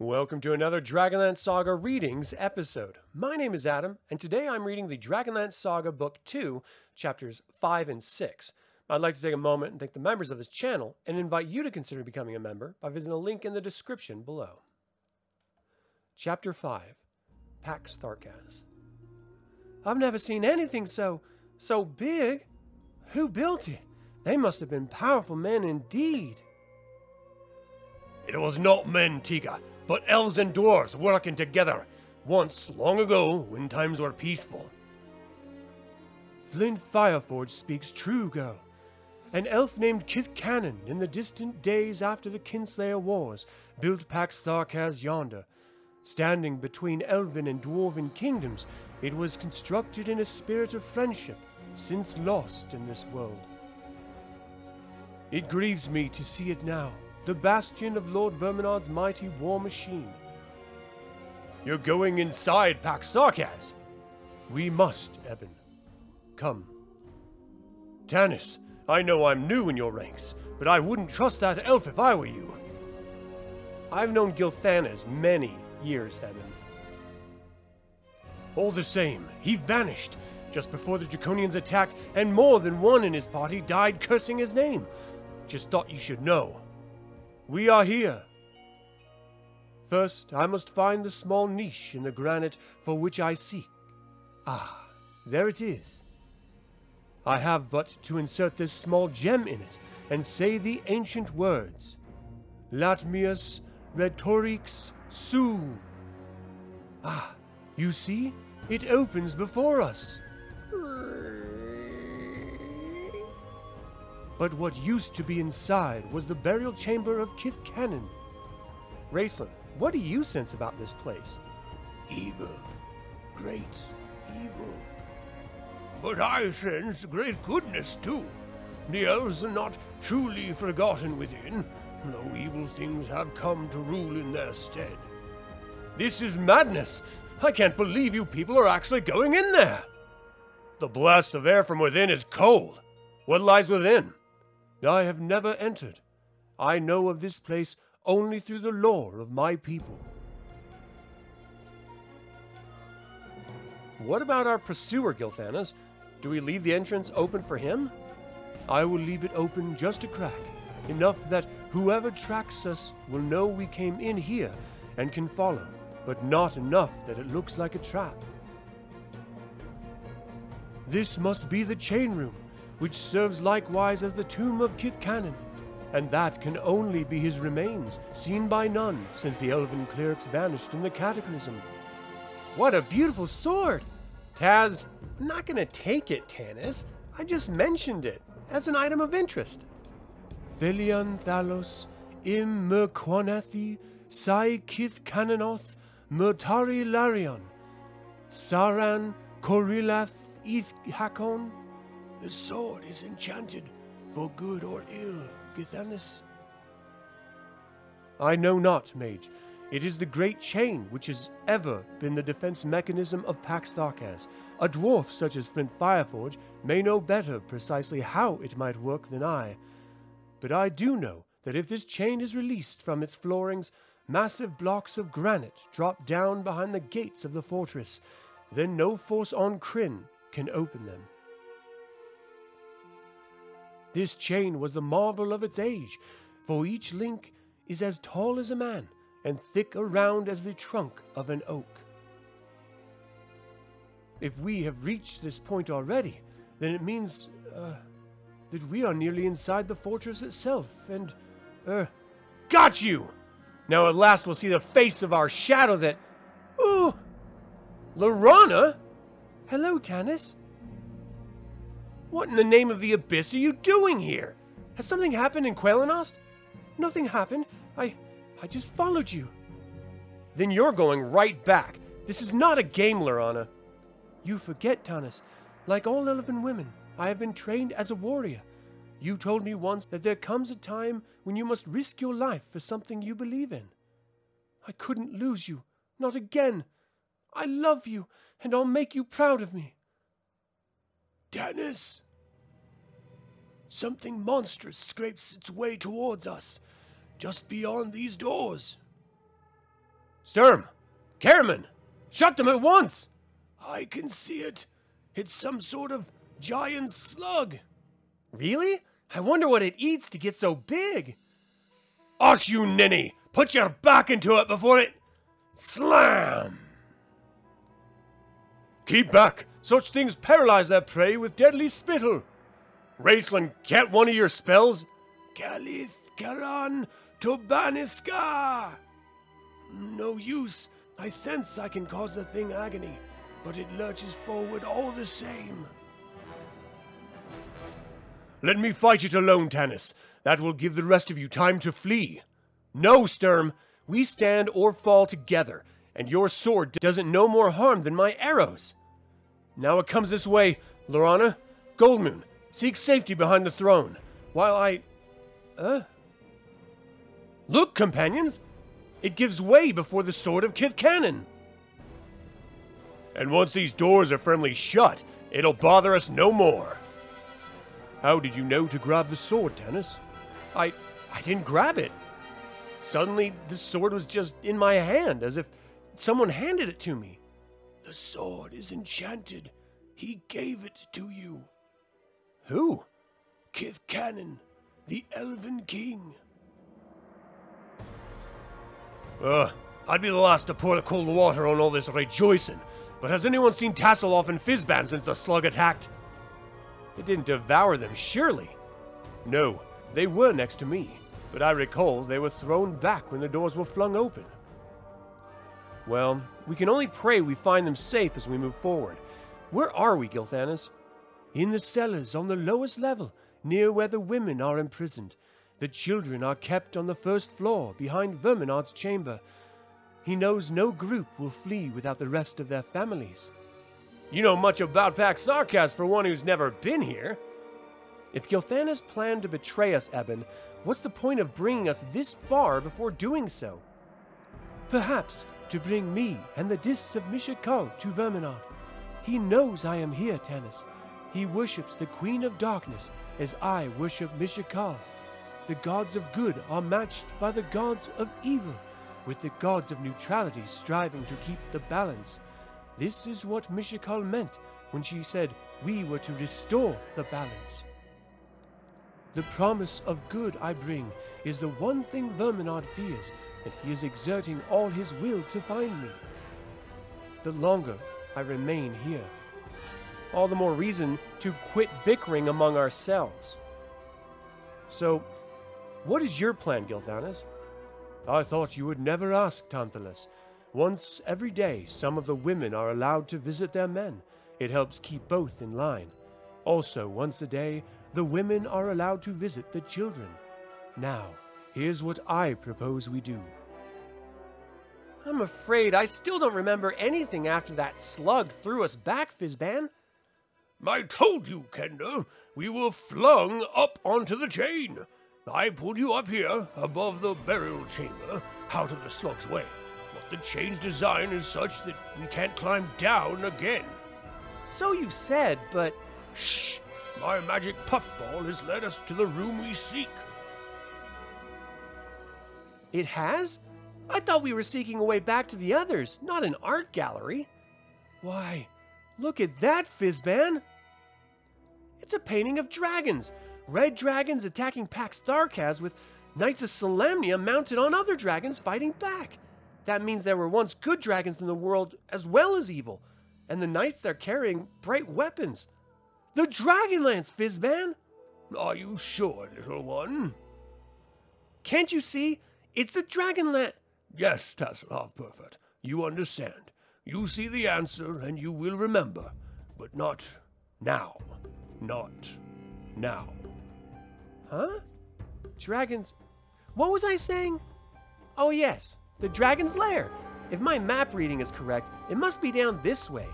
Welcome to another Dragonlance Saga Readings episode. My name is Adam, and today I'm reading the Dragonlance Saga Book 2, chapters 5 and 6. I'd like to take a moment and thank the members of this channel and invite you to consider becoming a member by visiting the link in the description below. Chapter 5 Pax Tharkas I've never seen anything so, so big. Who built it? They must have been powerful men indeed. It was not men, Tika, but elves and dwarves working together, once long ago when times were peaceful. Flint Fireforge speaks true, girl. An elf named Kith-Kanan, in the distant days after the Kinslayer Wars, built Pax Tharkas yonder. Standing between elven and dwarven kingdoms, it was constructed in a spirit of friendship, since lost in this world. It grieves me to see it now, the bastion of Lord Verminaard's mighty war machine. You're going inside Pax Tharkas! We must, Eben. Come. Tanis, I know I'm new in your ranks, but I wouldn't trust that elf if I were you. I've known Gilthanas many years, Eben. All the same, he vanished just before the Draconians attacked, and more than one in his party died cursing his name. Just thought you should know. We are here. First, I must find the small niche in the granite for which I seek. Ah, there it is. I have but to insert this small gem in it and say the ancient words Latmius Rhetorix Sum. Ah, you see? It opens before us. But what used to be inside was the burial chamber of Kith Cannon. Raistlin, what do you sense about this place? Evil. Great evil. But I sense great goodness too. The elves are not truly forgotten within, though evil things have come to rule in their stead. This is madness! I can't believe you people are actually going in there! The blast of air from within is cold. What lies within? I have never entered. I know of this place only through the lore of my people. What about our pursuer, Gilthanas? Do we leave the entrance open for him? I will leave it open just a crack, enough that whoever tracks us will know we came in here and can follow, but not enough that it looks like a trap. This must be the chain room, which serves likewise as the tomb of Kith-Kanan, and that can only be his remains, seen by none since the elven clerics vanished in the cataclysm. What a beautiful sword! Tas, I'm not gonna take it, Tanis. I just mentioned it as an item of interest. Felian Thalos, im Merquanathi, Sai Kith Canonoth, Murtari Larion, Saran Korilath Eth Hakon. The sword is enchanted for good or ill, Gilthanas. I know not, mage. It is the great chain which has ever been the defense mechanism of Pax Tharkas. A dwarf such as Flint Fireforge may know better precisely how it might work than I. But I do know that if this chain is released from its floorings, massive blocks of granite drop down behind the gates of the fortress. Then no force on Krynn can open them. This chain was the marvel of its age, for each link is as tall as a man and thick around as the trunk of an oak. If we have reached this point already, then it means uh, that we are nearly inside the fortress itself, and er, got you! Now at last we'll see the face of our shadow that. Ooh! Laurana? Hello, Tanis. What in the name of the abyss are you doing here? Has something happened in Qualinesti? Nothing happened. I. I just followed you. Then you're going right back. This is not a game, Laurana. You forget, Tanis. Like all elven women, I have been trained as a warrior. You told me once that there comes a time when you must risk your life for something you believe in. I couldn't lose you. Not again. I love you, and I'll make you proud of me. Tanis! Something monstrous scrapes its way towards us, just beyond these doors. Sturm! Caramon! Shut them at once! I can see it. It's some sort of giant slug. Really? I wonder what it eats to get so big. Osh, you ninny! Put your back into it before it. Slam! Keep back! Such things paralyze their prey with deadly spittle. Raistlin, can't one of your spells? Kalith Karan Tobaniska! No use. I sense I can cause the thing agony, but it lurches forward all the same. Let me fight it alone, Tanis. That will give the rest of you time to flee. No, Sturm. We stand or fall together, and your sword doesn't no more harm than my arrows. Now it comes this way, Laurana. Goldmoon, seek safety behind the throne, while I. Uh? Look, companions! It gives way before the sword of Kith-Kanan. And once these doors are firmly shut, it'll bother us no more. How did you know to grab the sword, Tanis? I. I didn't grab it. Suddenly, the sword was just in my hand, as if someone handed it to me. The sword is enchanted. He gave it to you. Who? Kith-Kanan, the Elven King. Ugh, I'd be the last to pour the cold water on all this rejoicing. But has anyone seen Tasslehoff and Fizban since the slug attacked? It didn't devour them, surely. No, they were next to me, but I recall they were thrown back when the doors were flung open. Well, we can only pray we find them safe as we move forward. Where are we, Gilthanas? In the cellars on the lowest level, near where the women are imprisoned. The children are kept on the first floor, behind Verminaard's chamber. He knows no group will flee without the rest of their families. You know much about Pax Tharkas for one who's never been here. If Gilthanas planned to betray us, Eben, what's the point of bringing us this far before doing so? Perhaps to bring me and the discs of Mishakal to Verminaard. He knows I am here, Tanis. He worships the Queen of Darkness as I worship Mishakal. The gods of good are matched by the gods of evil, with the gods of neutrality striving to keep the balance. This is what Mishakal meant when she said we were to restore the balance. The promise of good I bring is the one thing Verminaard fears, and he is exerting all his will to find me. The longer I remain here, all the more reason to quit bickering among ourselves. So, what is your plan, Gilthanas? I thought you would never ask, Tanthalas. Once every day, some of the women are allowed to visit their men. It helps keep both in line. Also, once a day, the women are allowed to visit the children. Now, here's what I propose we do. I'm afraid I still don't remember anything after that slug threw us back, Fizban. I told you, Kender. We were flung up onto the chain. I pulled you up here, above the burial chamber, out of the slug's way. But the chain's design is such that we can't climb down again. So you said, but. Shh! My magic puffball has led us to the room we seek. It has? I thought we were seeking a way back to the others, not an art gallery. Why, look at that, Fizban! It's a painting of dragons. Red dragons attacking Pax Tharkas with Knights of Solamnia mounted on other dragons fighting back. That means there were once good dragons in the world as well as evil, and the knights they're carrying bright weapons. The Dragonlance, Fizban! Are you sure, little one? Can't you see? It's the Dragonlance. Yes, Tasslehoff Perfect. You understand. You see the answer and you will remember, but not now. Not now. Huh? Dragons. What was I saying? Oh, yes, the Dragon's Lair. If my map reading is correct, it must be down this way.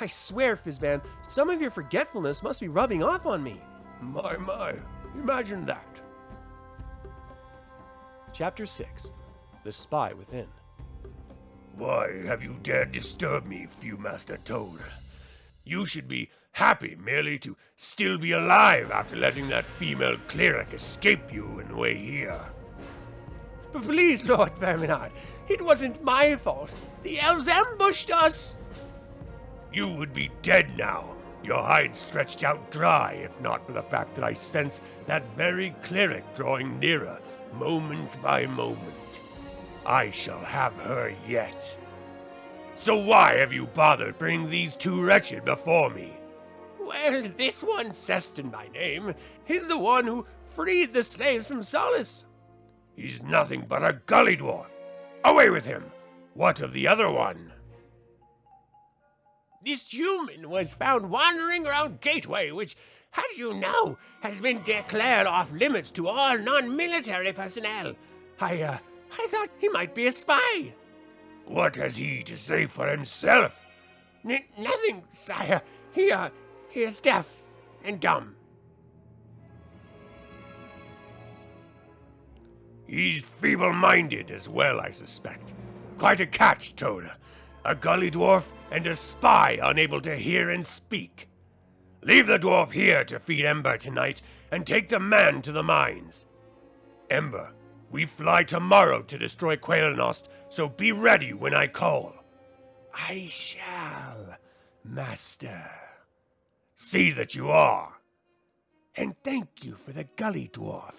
I swear, Fizban, some of your forgetfulness must be rubbing off on me. My, my. Imagine that. Chapter 6 The Spy Within. Why have you dared disturb me, Fewmaster Toede? You should be happy merely to still be alive after letting that female cleric escape you in the way here. But please, Lord Verminaard, It wasn't my fault. The elves ambushed us. You would be dead now, your hide stretched out dry, if not for the fact that I sense that very cleric drawing nearer, moment by moment. I shall have her yet. So why have you bothered bringing these two wretched before me? Well, this one, Sestun by name, he's the one who freed the slaves from Solace. He's nothing but a gully dwarf. Away with him! What of the other one? This human was found wandering around Gateway, which, as you know, has been declared off limits to all non military personnel. I, uh, I thought he might be a spy. What has he to say for himself? N- nothing, sire. He, uh, he is deaf and dumb. He's feeble minded as well, I suspect. Quite a catch, Toede. A gully dwarf and a spy unable to hear and speak. Leave the dwarf here to feed Ember tonight and take the man to the mines. Ember, we fly tomorrow to destroy Qualinesti, so be ready when I call. I shall, master. See that you are. And thank you for the gully dwarf.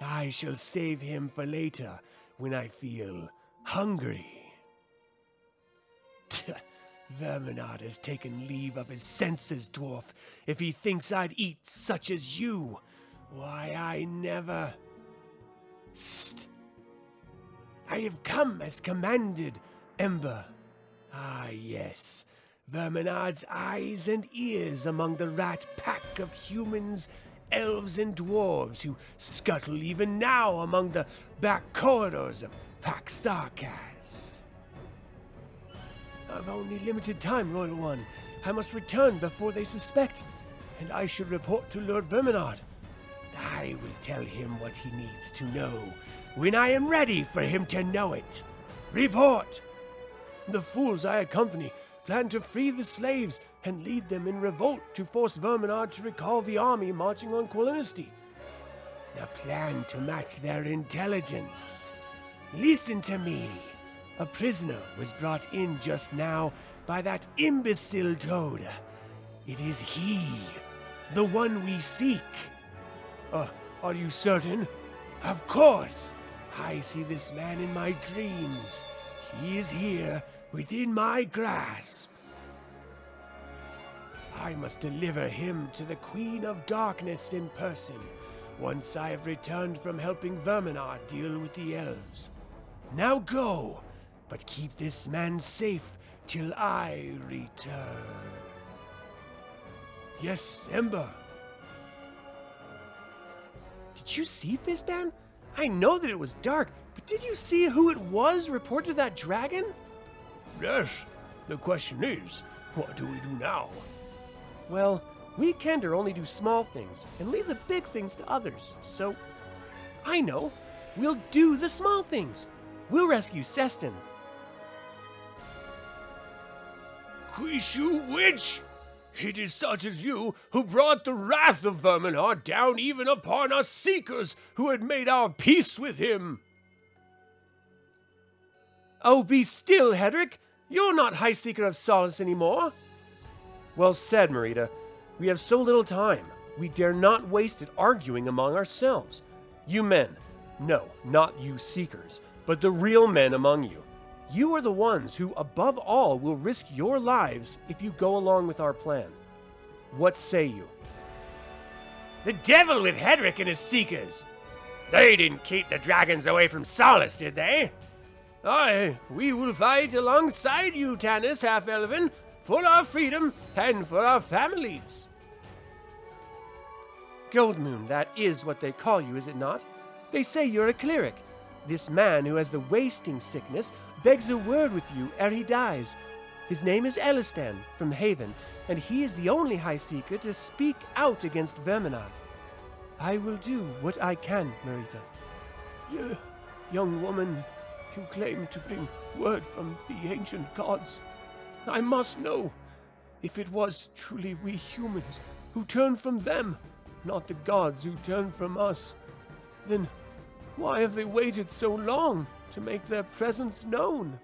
I shall save him for later when I feel hungry. Verminaard has taken leave of his senses, dwarf, if he thinks I'd eat such as you. Why, I never. St. I have come as commanded, Ember. Ah, yes. Verminaard's eyes and ears among the rat pack of humans, elves, and dwarves who scuttle even now among the back corridors of Pax Tharkas. I've only limited time, Royal One. I must return before they suspect, and I should report to Lord Verminaard. I will tell him what he needs to know when I am ready for him to know it. Report! The fools I accompany plan to free the slaves and lead them in revolt to force Verminaard to recall the army marching on Qualinesti. A plan to match their intelligence. Listen to me. A prisoner was brought in just now by that imbecile Toede. It is he, the one we seek. Uh, are you certain? Of course. I see this man in my dreams. He is here, within my grasp. I must deliver him to the Queen of Darkness in person, once I have returned from helping Verminaard deal with the elves. Now go, but keep this man safe till I return. Yes, Ember. Did you see Fizban? I know that it was dark, but did you see who it was reported to that dragon? Yes. The question is, what do we do now? Well, we Kender only do small things and leave the big things to others. So, I know. We'll do the small things. We'll rescue Sestun. Que-shu Witch! It is such as you who brought the wrath of Verminaard down even upon us seekers who had made our peace with him. Oh, be still, Hedrick! You're not High Seeker of Solace anymore! Well said, Marita. We have so little time. We dare not waste it arguing among ourselves. You men, no, not you seekers, but the real men among you. You are the ones who, above all, will risk your lives if you go along with our plan. What say you? The devil with Hedrick and his seekers! They didn't keep the dragons away from Solace, did they? Aye, we will fight alongside you, Tanis Half Elven, for our freedom and for our families. Goldmoon, that is what they call you, is it not? They say you're a cleric. This man who has the wasting sickness begs a word with you ere he dies. His name is Elistan from Haven, and he is the only High Seeker to speak out against Verminaard. I will do what I can, Marita. You, young woman, you claim to bring word from the ancient gods. I must know if it was truly we humans who turned from them, not the gods who turned from us. Then why have they waited so long to make their presence known.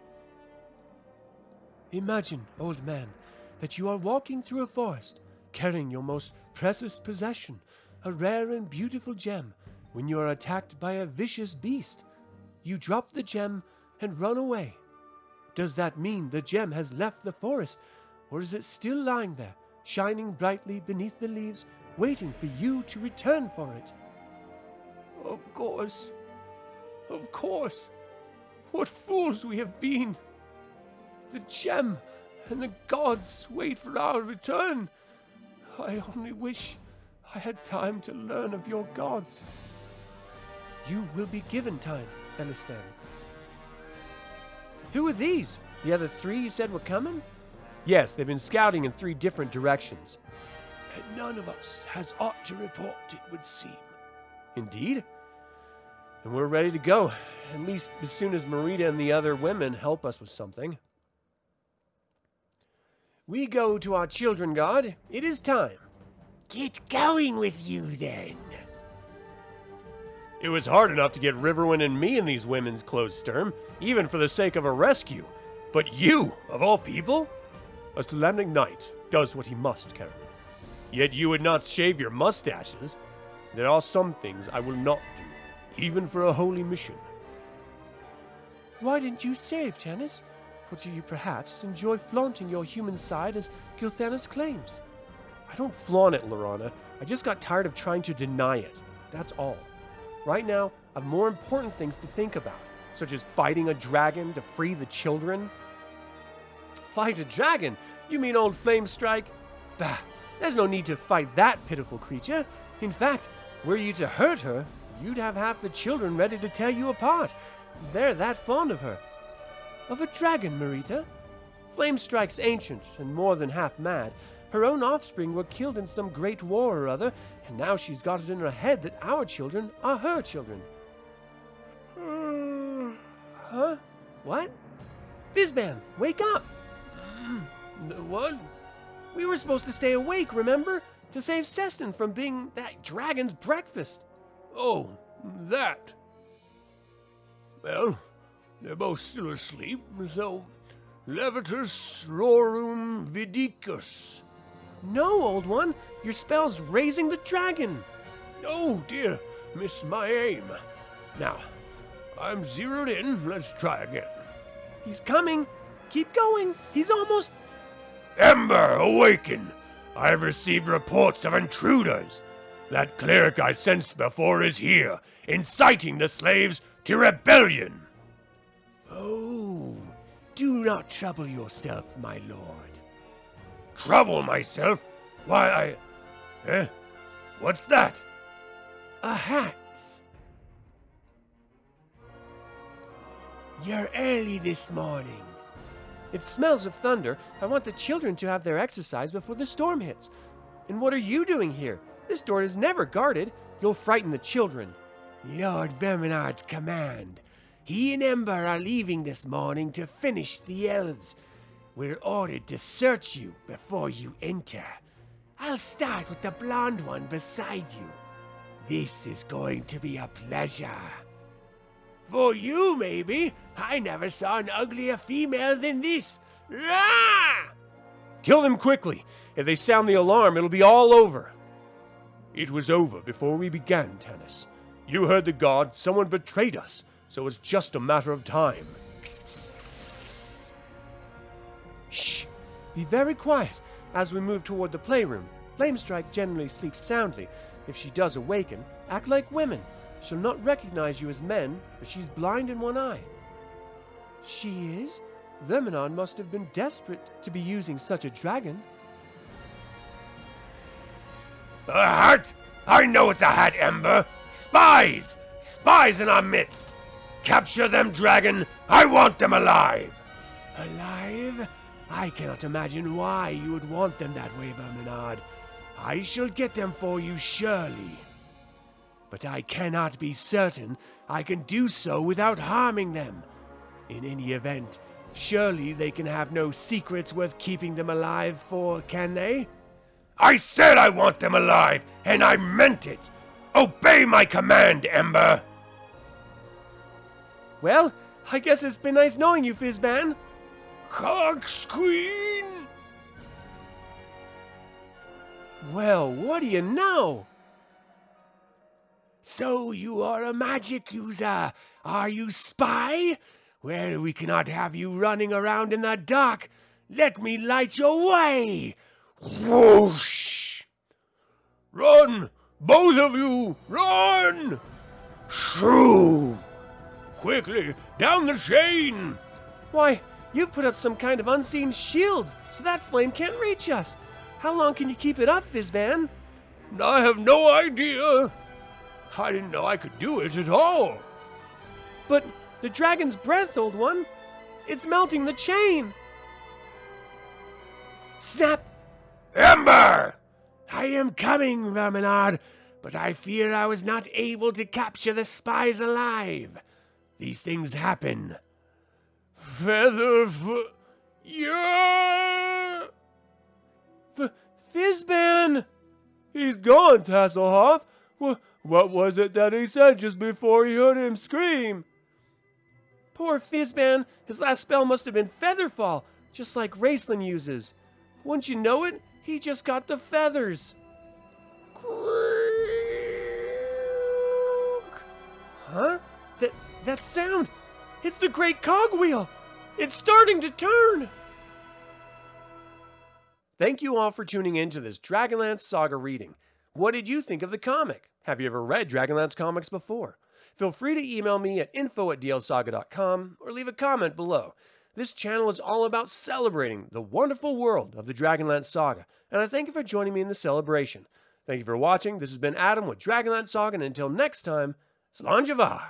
Imagine, old man, that you are walking through a forest, carrying your most precious possession, a rare and beautiful gem, when you are attacked by a vicious beast. You drop the gem and run away. Does that mean the gem has left the forest, or is it still lying there, shining brightly beneath the leaves, waiting for you to return for it? Of course. Of course. What fools we have been! The gem and the gods wait for our return. I only wish I had time to learn of your gods. You will be given time, Elistan. Who are these? The other three you said were coming? Yes, they've been scouting in three different directions. And none of us has aught to report, it would seem. Indeed? And we're ready to go, at least as soon as Marita and the other women help us with something. We go to our children, God. It is time. Get going with you then. It was hard enough to get Riverwind and me in these women's clothes, Sturm, even for the sake of a rescue. But you, of all people? A Solamnic knight does what he must, Karen. Yet you would not shave your mustaches. There are some things I will not do, even for a holy mission. Why didn't you save, Tanis? Or do you perhaps enjoy flaunting your human side as Gilthanas claims? I don't flaunt it, Laurana. I just got tired of trying to deny it. That's all. Right now, I have more important things to think about, such as fighting a dragon to free the children. Fight a dragon? You mean old Flamestrike? Bah, there's no need to fight that pitiful creature. In fact, were you to hurt her, you'd have half the children ready to tear you apart. They're that fond of her. Of a dragon, Marita? Flamestrike's ancient and more than half mad. Her own offspring were killed in some great war or other, and now she's got it in her head that our children are her children. Hmm. huh? What? Fizban, wake up! Hmm. What? We were supposed to stay awake, remember? To save Sestun from being that dragon's breakfast. Oh, that. Well, they're both still asleep, so levitus rorum vidicus. No, old one, your spell's raising the dragon. Oh dear, missed my aim. Now, I'm zeroed in. Let's try again. He's coming. Keep going. He's almost. Ember, awaken! I have received reports of intruders. That cleric I sensed before is here, inciting the slaves to rebellion. Oh, do not trouble yourself, my lord. Trouble myself? Why, I. Eh? What's that? A hat. You're early this morning. It smells of thunder. I want the children to have their exercise before the storm hits. And what are you doing here? This door is never guarded. You'll frighten the children. Lord Verminaard's command. He and Ember are leaving this morning to finish the elves. We're ordered to search you before you enter. I'll start with the blonde one beside you. This is going to be a pleasure. For you, maybe. I never saw an uglier female than this. Rah! Kill them quickly. If they sound the alarm, it'll be all over. It was over before we began, Tanis. You heard the guard, someone betrayed us, so it's just a matter of time. Shh! Be very quiet as we move toward the playroom. Flamestrike generally sleeps soundly. If she does awaken, act like women. She'll not recognize you as men, for she's blind in one eye. She is? Verminaard must have been desperate to be using such a dragon. A hat? I know it's a hat, Ember. Spies! Spies in our midst! Capture them, dragon! I want them alive! Alive? I cannot imagine why you would want them that way, Verminaard. I shall get them for you, surely. But I cannot be certain I can do so without harming them. In any event, surely they can have no secrets worth keeping them alive for, can they? I said I want them alive, and I meant it! Obey my command, Ember! Well, I guess it's been nice knowing you, Fizban. Coxsqueen! Well, what do you know? So you are a magic user, are you, spy? Well, we cannot have you running around in the dark. Let me light your way. Whoosh! Run! Both of you! Run! Shoo! Quickly, down the chain! Why, you've put up some kind of unseen shield, so that flame can't reach us. How long can you keep it up, Fizban? I have no idea. I didn't know I could do it at all. But the dragon's breath, old one, it's melting the chain. Snap! Ember! I am coming, Verminaard, but I fear I was not able to capture the spies alive. These things happen. Featherfoot. Yeah! F- Fizban! He's gone, Tasslehoff. Wh- what was it that he said just before you heard him scream? Poor Fizban, his last spell must have been Featherfall, just like Raistlin uses. Wouldn't you know it? He just got the feathers. Huh? That that sound! It's the great cogwheel! It's starting to turn! Thank you all for tuning in to this Dragonlance Saga reading. What did you think of the comic? Have you ever read Dragonlance comics before? Feel free to email me at info at dlsaga.com or leave a comment below. This channel is all about celebrating the wonderful world of the Dragonlance Saga, and I thank you for joining me in the celebration. Thank you for watching. This has been Adam with Dragonlance Saga, and until next time, Slanjavar.